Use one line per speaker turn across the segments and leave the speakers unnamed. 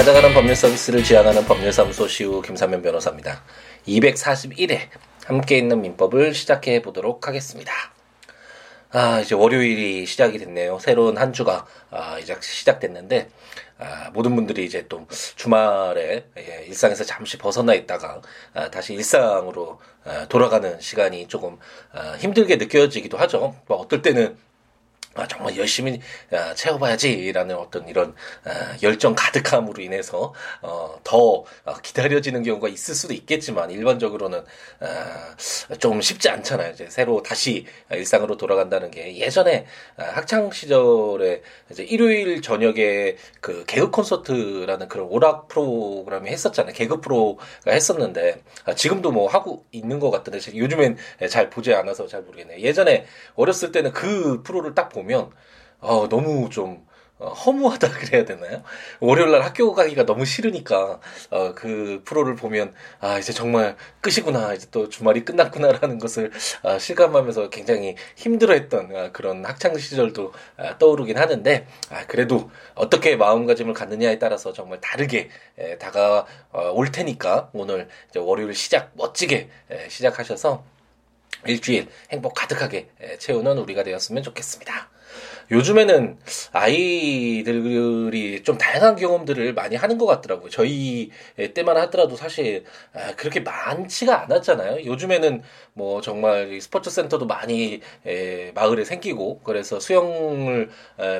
찾아가는 법률 서비스를 지향하는 법률사무소 시우 김사면 변호사입니다. 241회 함께 있는 민법을 시작해 보도록 하겠습니다. 아, 이제 월요일이 시작이 됐네요. 새로운 한 주가 아, 이제 시작됐는데 아, 모든 분들이 이제 또 주말에 예, 일상에서 잠시 벗어나 있다가 아, 다시 일상으로 아, 돌아가는 시간이 조금 아, 힘들게 느껴지기도 하죠. 뭐 어떨 때는 아, 정말 열심히 아, 채워봐야지라는 어떤 이런 아, 열정 가득함으로 인해서 어, 더 어, 기다려지는 경우가 있을 수도 있겠지만 일반적으로는 아, 좀 쉽지 않잖아요. 이제 새로 다시 일상으로 돌아간다는 게 예전에 아, 학창 시절에 이제 일요일 저녁에 그 개그 콘서트라는 그런 오락 프로그램이 했었잖아요. 개그 프로가 했었는데 아, 지금도 뭐 하고 있는 것 같은데 요즘엔 잘 보지 않아서 잘 모르겠네요. 예전에 어렸을 때는 그 프로를 딱 보면 어, 너무 좀 어, 허무하다 그래야 되나요? 월요일 날 학교 가기가 너무 싫으니까 어, 그 프로를 보면 아 이제 정말 끝이구나 이제 또 주말이 끝났구나라는 것을 아, 실감하면서 굉장히 힘들어했던 아, 그런 학창 시절도 아, 떠오르긴 하는데 아, 그래도 어떻게 마음가짐을 갖느냐에 따라서 정말 다르게 에, 다가올 어, 테니까 오늘 이제 월요일 시작 멋지게 에, 시작하셔서 일주일 행복 가득하게 채우는 우리가 되었으면 좋겠습니다. 요즘에는 아이들이 좀 다양한 경험들을 많이 하는 것 같더라고요. 저희 때만 하더라도 사실 아, 그렇게 많지가 않았잖아요. 요즘에는 뭐 정말 스포츠 센터도 많이 마을에 생기고 그래서 수영을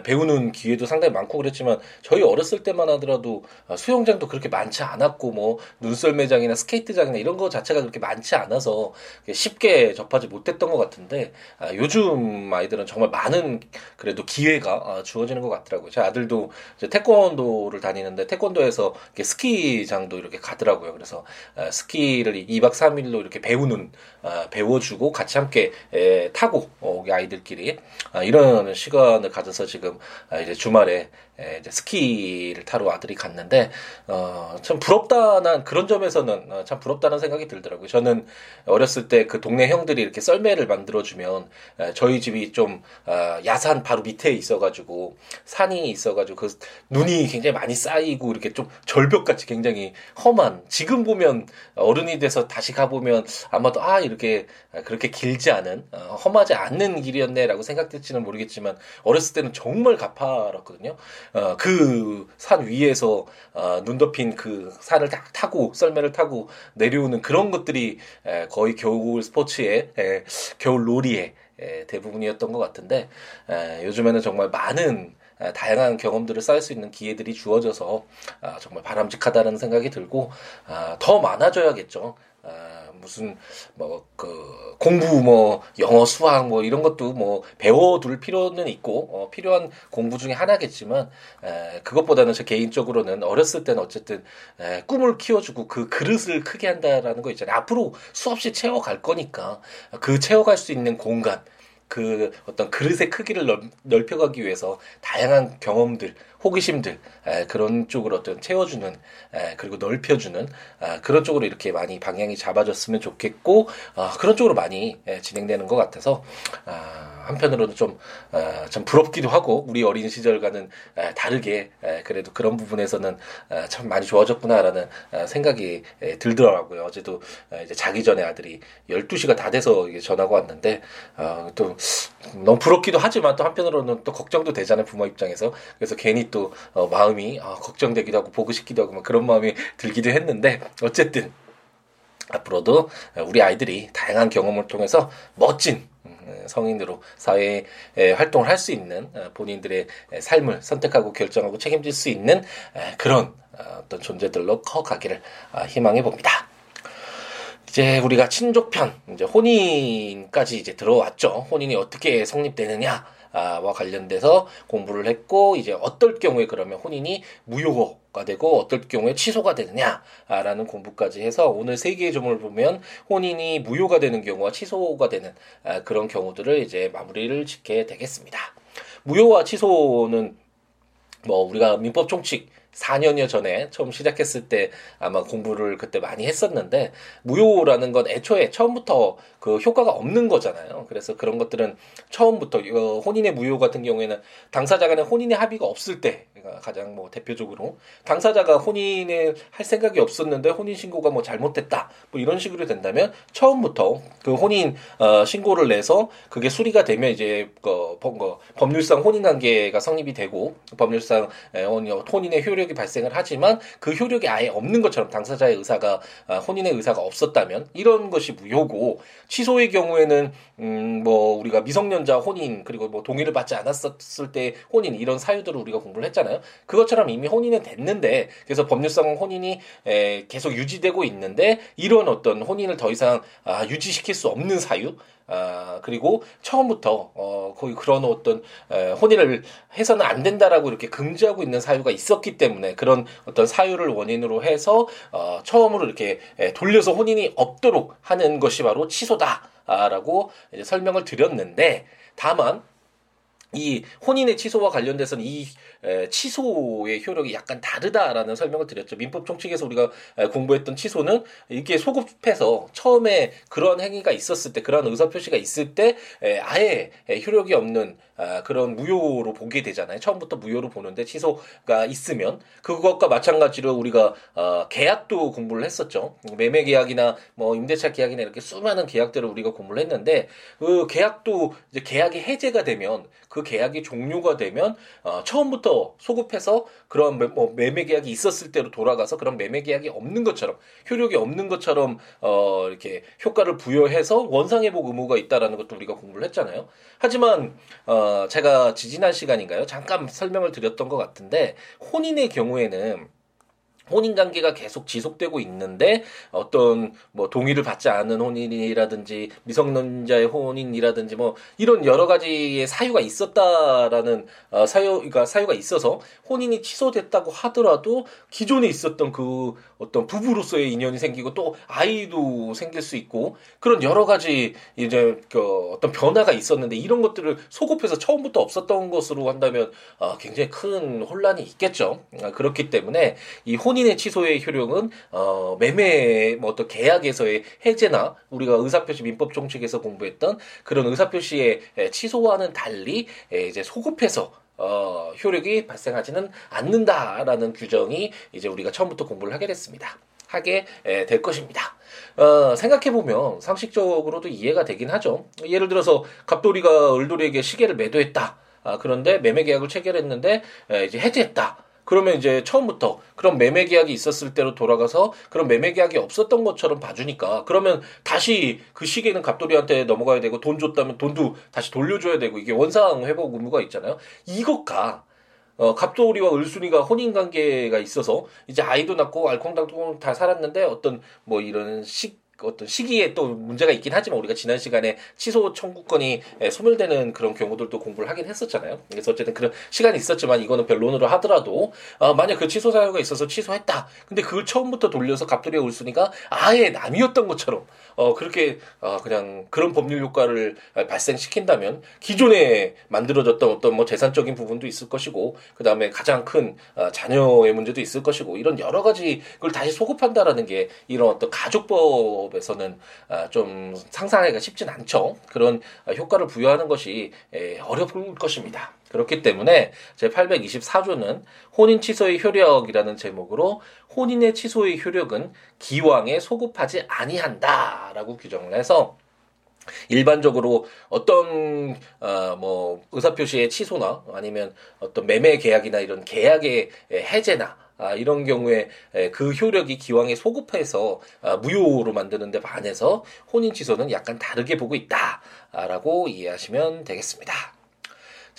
배우는 기회도 상당히 많고 그랬지만 저희 어렸을 때만 하더라도 아, 수영장도 그렇게 많지 않았고 뭐 눈썰매장이나 스케이트장이나 이런 거 자체가 그렇게 많지 않아서 쉽게 접하지 못했던 것 같은데 아, 요즘 아이들은 정말 많은 그래도 기회가 어, 주어지는 것 같더라고요. 제 아들도 태권도를 다니는데 태권도에서 스키장도 이렇게 가더라고요. 그래서 어, 스키를 2박 3일로 이렇게 배우는 어, 배워주고 같이 함께 타고 우리 아이들끼리 이런 시간을 가져서 지금 이제 주말에 이제 스키를 타러 아들이 갔는데 어, 참 부럽다는 그런 점에서는 어, 참 부럽다는 생각이 들더라고요. 저는 어렸을 때 그 동네 형들이 이렇게 썰매를 만들어 주면 저희 집이 좀 어, 야산 바로 밑에 있어가지고 산이 있어가지고 그 눈이 굉장히 많이 쌓이고 이렇게 좀 절벽같이 굉장히 험한 지금 보면 어른이 돼서 다시 가보면 아마도 아 이렇게 그렇게 길지 않은 어, 험하지 않는 길이었네라고 생각될지는 모르겠지만 어렸을 때는 정말 가파랐거든요. 어, 그 산 위에서 어, 눈 덮인 그 산을 딱 타고 썰매를 타고 내려오는 그런 것들이 에, 거의 겨울 스포츠의 에, 겨울 놀이의 에, 대부분이었던 것 같은데 에, 요즘에는 정말 많은 다양한 경험들을 쌓을 수 있는 기회들이 주어져서 아, 정말 바람직하다는 생각이 들고 아, 더 많아져야겠죠. 아, 무슨 뭐 그 공부 뭐 영어 수학 뭐 이런 것도 뭐 배워둘 필요는 있고 어, 필요한 공부 중에 하나겠지만 에, 그것보다는 저 개인적으로는 어렸을 때는 어쨌든 에, 꿈을 키워주고 그 그릇을 크게 한다라는 거 있잖아요. 앞으로 수없이 채워갈 거니까 그 채워갈 수 있는 공간 그 어떤 그릇의 크기를 넓, 혀가기 위해서 다양한 경험들, 호기심들 에, 그런 쪽으로 어떤 채워주는 에, 그리고 넓혀주는 아, 그런 쪽으로 이렇게 많이 방향이 잡아졌으면 좋겠고 아, 그런 쪽으로 많이 에, 진행되는 것 같아서 아, 한편으로는 좀, 아, 좀 부럽기도 하고 우리 어린 시절과는 에, 다르게 에, 그래도 그런 부분에서는 에, 참 많이 좋아졌구나라는 에, 생각이 에, 들더라고요. 어제도 에, 이제 자기 전에 아들이 12시가 다 돼서 전화가 왔는데 어, 또 너무 부럽기도 하지만 또 한편으로는 또 걱정도 되잖아요 부모 입장에서 그래서 괜히 또 어, 마음이 아, 걱정되기도 하고 보고 싶기도 하고 막 그런 마음이 들기도 했는데 어쨌든 앞으로도 우리 아이들이 다양한 경험을 통해서 멋진 음, 성인으로 사회에 활동을 할 수 있는 어, 본인들의 삶을 선택하고 결정하고 책임질 수 있는 그런 어, 어떤 존재들로 커가기를 아, 희망해 봅니다. 이제 우리가 친족편, 이제 혼인까지 이제 들어왔죠. 혼인이 어떻게 성립되느냐. 와 관련돼서 공부를 했고 이제 어떨 경우에 그러면 혼인이 무효가 되고 어떨 경우에 취소가 되느냐라는 공부까지 해서 오늘 세 개의 점을 보면 혼인이 무효가 되는 경우와 취소가 되는 아, 그런 경우들을 이제 마무리를 짓게 되겠습니다. 무효와 취소는 뭐 우리가 민법 총칙 4년여 전에 처음 시작했을 때 아마 공부를 그때 많이 했었는데 무효라는 건 애초에 처음부터 그 효과가 없는 거잖아요. 그래서 그런 것들은 처음부터 어, 혼인의 무효 같은 경우에는 당사자 간의 혼인의 합의가 없을 때 그러니까 가장 뭐 대표적으로 당사자가 혼인을 할 생각이 없었는데 혼인 신고가 뭐 잘못됐다 뭐 이런 식으로 된다면 처음부터 그 혼인 어 신고를 내서 그게 수리가 되면 이제 그 법률상 혼인 관계가 성립이 되고 법률상 혼인의 효력이 발생을 하지만 그 효력이 아예 없는 것처럼 당사자의 의사가 아, 혼인의 의사가 없었다면 이런 것이 무효고 취소의 경우에는 음뭐 우리가 미성년자 혼인 그리고 뭐 동의를 받지 않았었을 때 혼인 이런 사유들을 우리가 공부를 했잖아요. 그것처럼 이미 혼인은 됐는데 그래서 법률상 혼인이 에, 계속 유지되고 있는데 이런 어떤 혼인을 더 이상 아, 유지시킬 수 없는 사유 아, 그리고 처음부터 어, 거의 그런 어떤 에, 혼인을 해서는 안 된다라고 이렇게 금지하고 있는 사유가 있었기 때문에 그런 어떤 사유를 원인으로 해서 어, 처음으로 이렇게 에, 돌려서 혼인이 없도록 하는 것이 바로 취소다라고 이제 설명을 드렸는데 다만 이 혼인의 취소와 관련돼서는 이 취소의 효력이 약간 다르다라는 설명을 드렸죠. 민법 총칙에서 우리가 공부했던 취소는 이게 소급해서 처음에 그런 행위가 있었을 때, 그런 의사 표시가 있을 때 아예 효력이 없는 아, 그런 무효로 보게 되잖아요. 처음부터 무효로 보는데 취소가 있으면 그것과 마찬가지로 우리가 어, 계약도 공부를 했었죠. 매매 계약이나 뭐 임대차 계약이나 이렇게 수많은 계약들을 우리가 공부를 했는데 그 계약도 이제 계약이 해제가 되면 그 계약이 종료가 되면 어, 처음부터 소급해서 그런 매, 뭐 매매 계약이 있었을 때로 돌아가서 그런 매매 계약이 없는 것처럼 효력이 없는 것처럼 어, 이렇게 효과를 부여해서 원상회복 의무가 있다라는 것도 우리가 공부를 했잖아요. 하지만 어, 제가 지지난 시간인가요? 잠깐 설명을 드렸던 것 같은데 혼인의 경우에는 혼인 관계가 계속 지속되고 있는데 어떤 뭐 동의를 받지 않은 혼인이라든지 미성년자의 혼인이라든지 뭐 이런 여러 가지의 사유가 있었다라는 어, 사유 그러니까 사유가 있어서 혼인이 취소됐다고 하더라도 기존에 있었던 그 어떤 부부로서의 인연이 생기고 또 아이도 생길 수 있고 그런 여러 가지 이제 그 어떤 변화가 있었는데 이런 것들을 소급해서 처음부터 없었던 것으로 한다면 어, 굉장히 큰 혼란이 있겠죠. 어, 그렇기 때문에 이 혼인 혼인의 취소의 효력은 어, 매매 뭐 어떤 계약에서의 해제나 우리가 의사표시 민법 총칙에서 공부했던 그런 의사표시의 취소와는 달리 이제 소급해서 어, 효력이 발생하지는 않는다라는 규정이 이제 우리가 처음부터 공부를 하게 됐습니다. 하게 될 것입니다. 어, 생각해보면 상식적으로도 이해가 되긴 하죠. 예를 들어서 갑돌이가 을돌이에게 시계를 매도했다. 아, 그런데 매매 계약을 체결했는데 에, 이제 해지했다. 그러면 이제 처음부터 그런 매매 계약이 있었을 때로 돌아가서 그런 매매 계약이 없었던 것처럼 봐주니까 그러면 다시 그 시기에는 갑돌이한테 넘어가야 되고 돈 줬다면 돈도 다시 돌려줘야 되고 이게 원상 회복 의무가 있잖아요. 이것과 어, 갑돌이와 을순이가 혼인 관계가 있어서 이제 아이도 낳고 알콩달콩 다 살았는데 어떤 뭐 이런 식 어떤 시기에 또 문제가 있긴 하지만 우리가 지난 시간에 취소 청구권이 소멸되는 그런 경우들도 공부를 하긴 했었잖아요. 그래서 어쨌든 그런 시간이 있었지만 이거는 변론으로 하더라도 어, 만약 그 취소 사유가 있어서 취소했다. 근데 그걸 처음부터 돌려서 갑돌이와 울순이가 아예 남이었던 것처럼 어, 그렇게 어, 그냥 그런 법률 효과를 발생시킨다면 기존에 만들어졌던 어떤 뭐 재산적인 부분도 있을 것이고 그 다음에 가장 큰 어, 자녀의 문제도 있을 것이고 이런 여러 가지 걸 다시 소급한다라는 게 이런 어떤 가족법 방법에서는 아, 좀 상상하기가 쉽진 않죠. 그런 효과를 부여하는 것이 어려울 것입니다. 그렇기 때문에 제824조는 혼인 취소의 효력이라는 제목으로 혼인의 취소의 효력은 기왕에 소급하지 아니한다라고 규정을 해서 일반적으로 어떤 어 뭐 의사 표시의 취소나 아니면 어떤 매매 계약이나 이런 계약의 해제나 아, 이런 경우에 에, 그 효력이 기왕에 소급해서 아, 무효로 만드는데 반해서 혼인 취소는 약간 다르게 보고 있다라고 이해하시면 되겠습니다.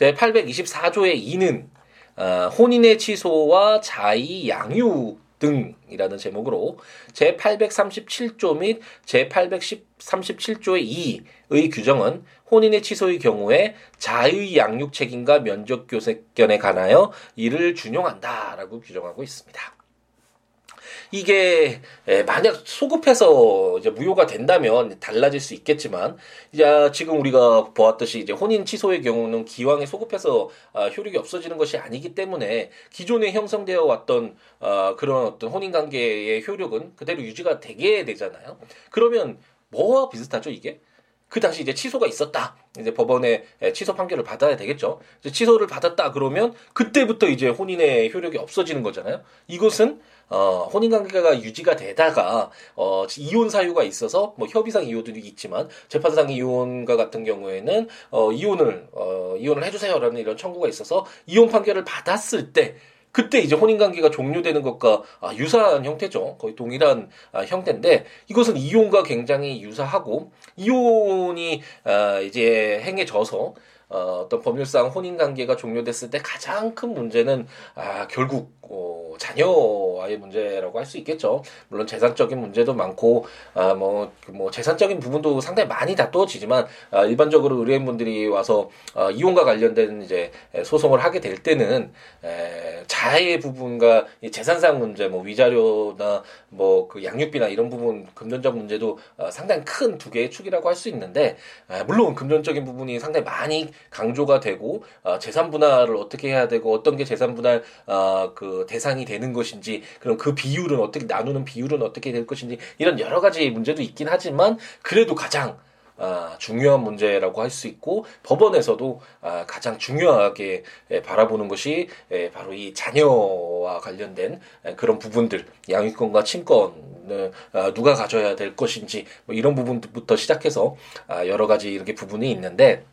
제 824조의 2는 아, 혼인의 취소와 자의 양육 등이라는 제목으로 제837조 및 제837조의 2의 규정은 혼인의 취소의 경우에 자의 양육 책임과 면적 교세견에 관하여 이를 준용한다라고 규정하고 있습니다. 이게 만약 소급해서 이제 무효가 된다면 달라질 수 있겠지만 이제 지금 우리가 보았듯이 이제 혼인 취소의 경우는 기왕에 소급해서 아, 효력이 없어지는 것이 아니기 때문에 기존에 형성되어 왔던 아, 그런 어떤 혼인 관계의 효력은 그대로 유지가 되게 되잖아요. 그러면 뭐와 비슷하죠 이게? 그 당시 이제 취소가 있었다. 이제 법원에 취소 판결을 받아야 되겠죠. 취소를 받았다 그러면 그때부터 이제 혼인의 효력이 없어지는 거잖아요. 이것은 어, 혼인 관계가 유지가 되다가 어, 이혼 사유가 있어서 뭐 협의상 이혼도 있지만 재판상 이혼과 같은 경우에는 어, 이혼을 어, 이혼을 해주세요라는 이런 청구가 있어서 이혼 판결을 받았을 때 그때 이제 혼인관계가 종료되는 것과 아, 유사한 형태죠. 거의 동일한 아, 형태인데 이것은 이혼과 굉장히 유사하고 이혼이 아, 이제 행해져서 어, 어떤 법률상 혼인관계가 종료됐을 때 가장 큰 문제는 아, 결국 어, 자녀와의 문제라고 할 수 있겠죠. 물론 재산적인 문제도 많고 아, 뭐, 그뭐 재산적인 부분도 상당히 많이 다투어지지만 아, 일반적으로 의뢰인분들이 와서 아, 이혼과 관련된 이제 소송을 하게 될 때는 에, 자해 부분과 재산상 문제, 뭐 위자료나 뭐 그 양육비나 이런 부분 금전적 문제도 어, 상당히 큰 두 개의 축이라고 할 수 있는데 아, 물론 금전적인 부분이 상당히 많이 강조가 되고 어, 재산 분할을 어떻게 해야 되고 어떤 게 재산 분할 어, 그 대상이 되는 것인지 그럼 그 비율은 어떻게 나누는 비율은 어떻게 될 것인지 이런 여러 가지 문제도 있긴 하지만 그래도 가장 아, 중요한 문제라고 할 수 있고 법원에서도 아, 가장 중요하게 에, 바라보는 것이 에, 바로 이 자녀와 관련된 에, 그런 부분들 양육권과 친권을 아, 누가 가져야 될 것인지 뭐 이런 부분부터 시작해서 아, 여러 가지 이렇게 부분이 있는데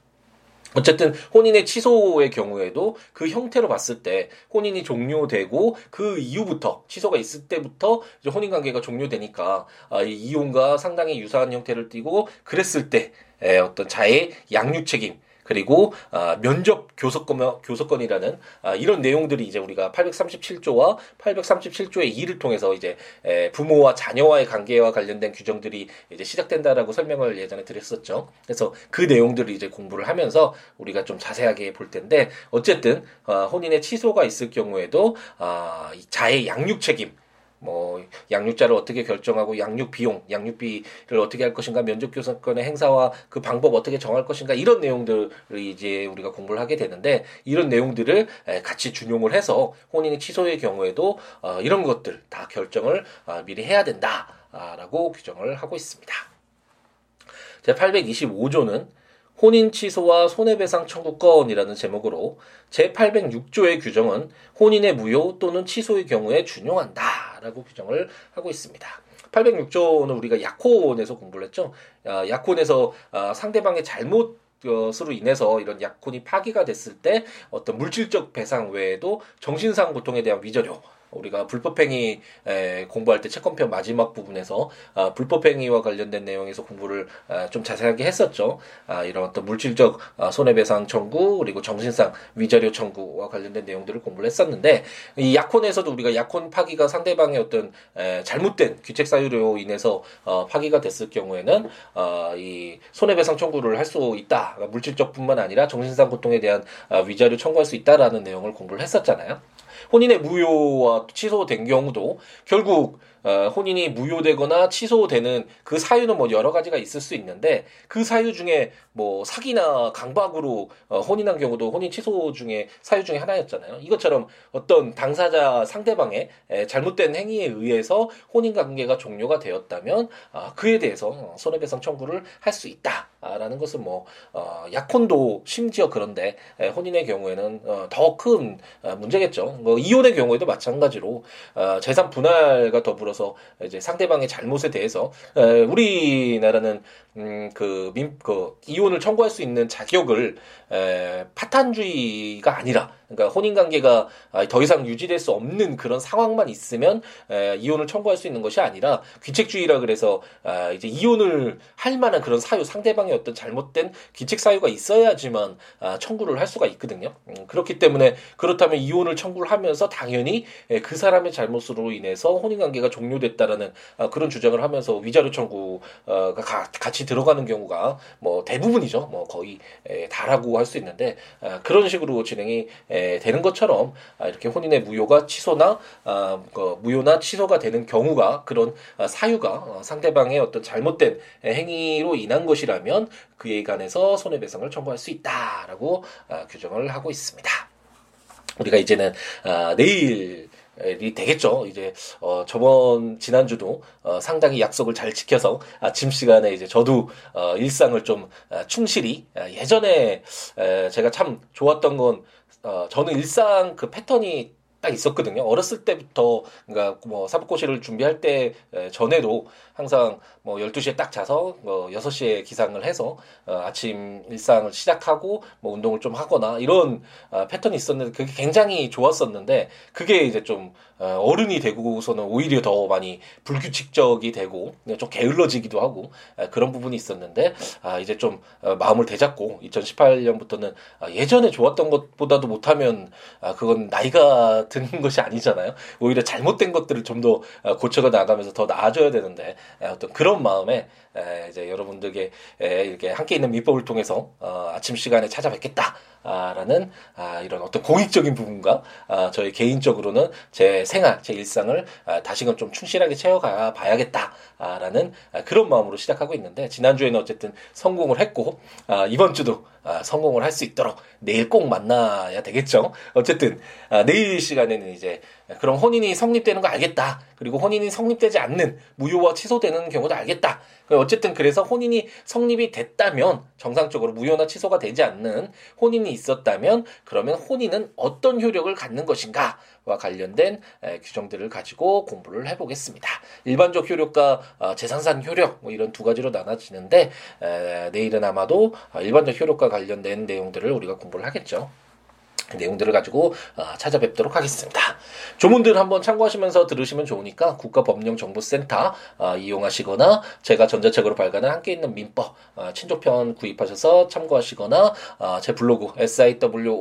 어쨌든 혼인의 취소의 경우에도 그 형태로 봤을 때 혼인이 종료되고 그 이후부터 취소가 있을 때부터 이제 혼인 관계가 종료되니까 아, 이 이혼과 상당히 유사한 형태를 띠고 그랬을 때 에, 어떤 자의 양육 책임 그리고 아, 면접 교섭권 교섭권이라는 아, 이런 내용들이 이제 우리가 837조와 837조의 2를 통해서 이제 에, 부모와 자녀와의 관계와 관련된 규정들이 이제 시작된다라고 설명을 예전에 드렸었죠. 그래서 그 내용들을 이제 공부를 하면서 우리가 좀 자세하게 볼 텐데 어쨌든 어, 혼인의 취소가 있을 경우에도 아, 자의 양육 책임 뭐 양육자를 어떻게 결정하고 양육 비용, 양육비를 어떻게 할 것인가, 면접 교섭권의 행사와 그 방법 어떻게 정할 것인가 이런 내용들을 이제 우리가 공부를 하게 되는데 이런 내용들을 같이 준용을 해서 혼인의 취소의 경우에도 어, 이런 것들 다 결정을 어, 미리 해야 된다라고 규정을 하고 있습니다. 제 825조는 혼인 취소와 손해배상 청구권이라는 제목으로 제806조의 규정은 혼인의 무효 또는 취소의 경우에 준용한다 라고 규정을 하고 있습니다. 806조 는 우리가 약혼에서 공부를 했죠. 아, 약혼에서 아, 상대방의 잘못 것으로 인해서 이런 약혼이 파기가 됐을 때 어떤 물질적 배상 외에도 정신상 고통에 대한 위자료 우리가 불법행위 에, 공부할 때 채권편 마지막 부분에서 아, 불법행위와 관련된 내용에서 공부를 아, 좀 자세하게 했었죠. 아, 이런 어떤 물질적 아, 손해배상 청구 그리고 정신상 위자료 청구와 관련된 내용들을 공부를 했었는데 이 약혼에서도 우리가 약혼 파기가 상대방의 어떤 에, 잘못된 귀책 사유로 인해서 어, 파기가 됐을 경우에는 어, 이 손해배상 청구를 할 수 있다. 그러니까 물질적뿐만 아니라 정신상 고통에 대한 아, 위자료 청구할 수 있다라는 내용을 공부를 했었잖아요. 혼인의 무효와 취소된 경우도 결국 어, 혼인이 무효되거나 취소되는 그 사유는 뭐 여러 가지가 있을 수 있는데 그 사유 중에 뭐 사기나 강박으로 어, 혼인한 경우도 혼인 취소 중에 사유 중에 하나였잖아요. 이것처럼 어떤 당사자 상대방의 에, 잘못된 행위에 의해서 혼인 관계가 종료가 되었다면 아, 그에 대해서 손해배상 청구를 할 수 있다라는 것은 뭐 어, 약혼도 심지어 그런데 에, 혼인의 경우에는 어, 더큰 어, 문제겠죠. 뭐 이혼의 경우에도 마찬가지로 어, 재산 분할과 더불어 들어서 이제 상대방의 잘못에 대해서 우리나라는 음, 그, 민, 그, 이혼을 청구할 수 있는 자격을, 에, 파탄주의가 아니라, 그러니까 혼인 관계가 아, 더 이상 유지될 수 없는 그런 상황만 있으면, 에, 이혼을 청구할 수 있는 것이 아니라, 귀책주의라 그래서, 아, 이제 이혼을 할 만한 그런 사유, 상대방의 어떤 잘못된 귀책 사유가 있어야지만, 아, 청구를 할 수가 있거든요. 음, 그렇기 때문에, 그렇다면 이혼을 청구를 하면서 당연히 에, 그 사람의 잘못으로 인해서 혼인 관계가 종료됐다라는 아, 그런 주장을 하면서 위자료 청구가 같이 들어가는 경우가 뭐 대부분이죠. 뭐 거의 에, 다라고 할 수 있는데 아, 그런 식으로 진행이 에, 되는 것처럼 아, 이렇게 혼인의 무효가 취소나 아, 그 무효나 취소가 되는 경우가 그런 아, 사유가 어, 상대방의 어떤 잘못된 행위로 인한 것이라면 그에 관해서 손해배상을 청구할 수 있다라고 아, 규정을 하고 있습니다. 우리가 이제는 아, 내일 이 되겠죠. 이제 어 저번 지난주도 어 상당히 약속을 잘 지켜서 아침 시간에 이제 저도 어 일상을 좀 아, 충실히 아, 예전에 에 제가 참 좋았던 건 어 저는 일상 그 패턴이 딱 있었거든요. 어렸을 때부터 그러니까 뭐 사법고시를 준비할 때 전에도 항상 뭐 12시에 딱 자서 뭐 6시에 기상을 해서 어 아침 일상을 시작하고 뭐 운동을 좀 하거나 이런 어 패턴이 있었는데 그게 굉장히 좋았었는데 그게 이제 좀 어 어른이 되고서는 오히려 더 많이 불규칙적이 되고 좀 게을러지기도 하고 그런 부분이 있었는데 아 이제 좀 어 마음을 되잡고 2018년부터는 아 예전에 좋았던 것보다도 못하면 아 그건 나이가 드는 것이 아니잖아요. 오히려 잘못된 것들을 좀 더 고쳐가 나가면서 더 나아져야 되는데 어떤 그런 마음에 이제 여러분들께 이렇게 함께 있는 민법을 통해서 어, 아침 시간에 찾아뵙겠다. 라는 아, 이런 어떤 공익적인 부분과 아, 저희 개인적으로는 제 생활, 제 일상을 아, 다시금 좀 충실하게 채워가 봐야겠다라는 아, 그런 마음으로 시작하고 있는데 지난주에는 어쨌든 성공을 했고 아, 이번 주도 아, 성공을 할 수 있도록 내일 꼭 만나야 되겠죠. 어쨌든 아, 내일 시간에는 이제 그럼 혼인이 성립되는 거 알겠다. 그리고 혼인이 성립되지 않는 무효와 취소되는 경우도 알겠다. 어쨌든 그래서 혼인이 성립이 됐다면 정상적으로 무효나 취소가 되지 않는 혼인이 있었다면 그러면 혼인은 어떤 효력을 갖는 것인가와 관련된 규정들을 가지고 공부를 해보겠습니다. 일반적 효력과 어, 재산산 효력 뭐 이런 두 가지로 나눠지는데 내일은 아마도 일반적 효력과 관련된 내용들을 우리가 공부를 하겠죠. 그 내용들을 가지고 어, 찾아뵙도록 하겠습니다. 조문들 한번 참고하시면서 들으시면 좋으니까 국가법령정보센터 어, 이용하시거나 제가 전자책으로 발간한 함께 있는 민법 어, 친조편 구입하셔서 참고하시거나 제 블로그 siwoolaw.com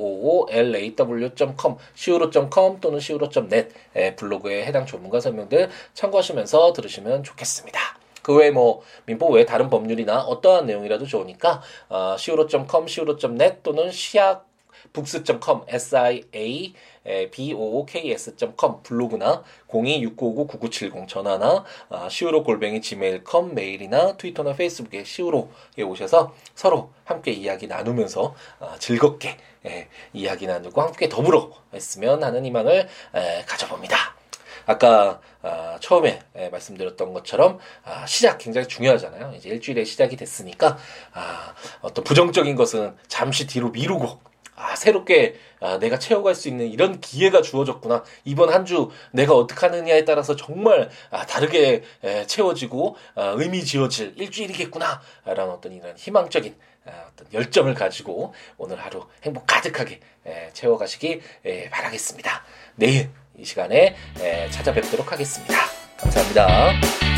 siwo.com 또는 siwo.net 블로그에 해당 조문과 설명들 참고하시면서 들으시면 좋겠습니다. 그 외에 뭐 민법 외에 다른 법률이나 어떠한 내용이라도 좋으니까 어, siwo.com, siwo.net 또는 시약 books.com, s-i-a b-o-o-k-s.com 블로그나 026959-9970 전화나 아, 시우로 골뱅이 지메일컴 메일이나 트위터나 페이스북에 시우로에 오셔서 서로 함께 이야기 나누면서 아, 즐겁게 예, 이야기 나누고 함께 더불어 했으면 하는 희망을 에, 가져봅니다. 아까 아, 처음에 예, 말씀드렸던 것처럼 아, 시작 굉장히 중요하잖아요. 이제 일주일에 시작이 됐으니까 아, 어떤 부정적인 것은 잠시 뒤로 미루고 아, 새롭게 아, 내가 채워갈 수 있는 이런 기회가 주어졌구나. 이번 한 주 내가 어떻게 하느냐에 따라서 정말 아, 다르게 에, 채워지고 아, 의미 지어질 일주일이겠구나. 라는 어떤 이런 희망적인 아, 어떤 열정을 가지고 오늘 하루 행복 가득하게 에, 채워가시기 에, 바라겠습니다. 내일 이 시간에 에, 찾아뵙도록 하겠습니다. 감사합니다.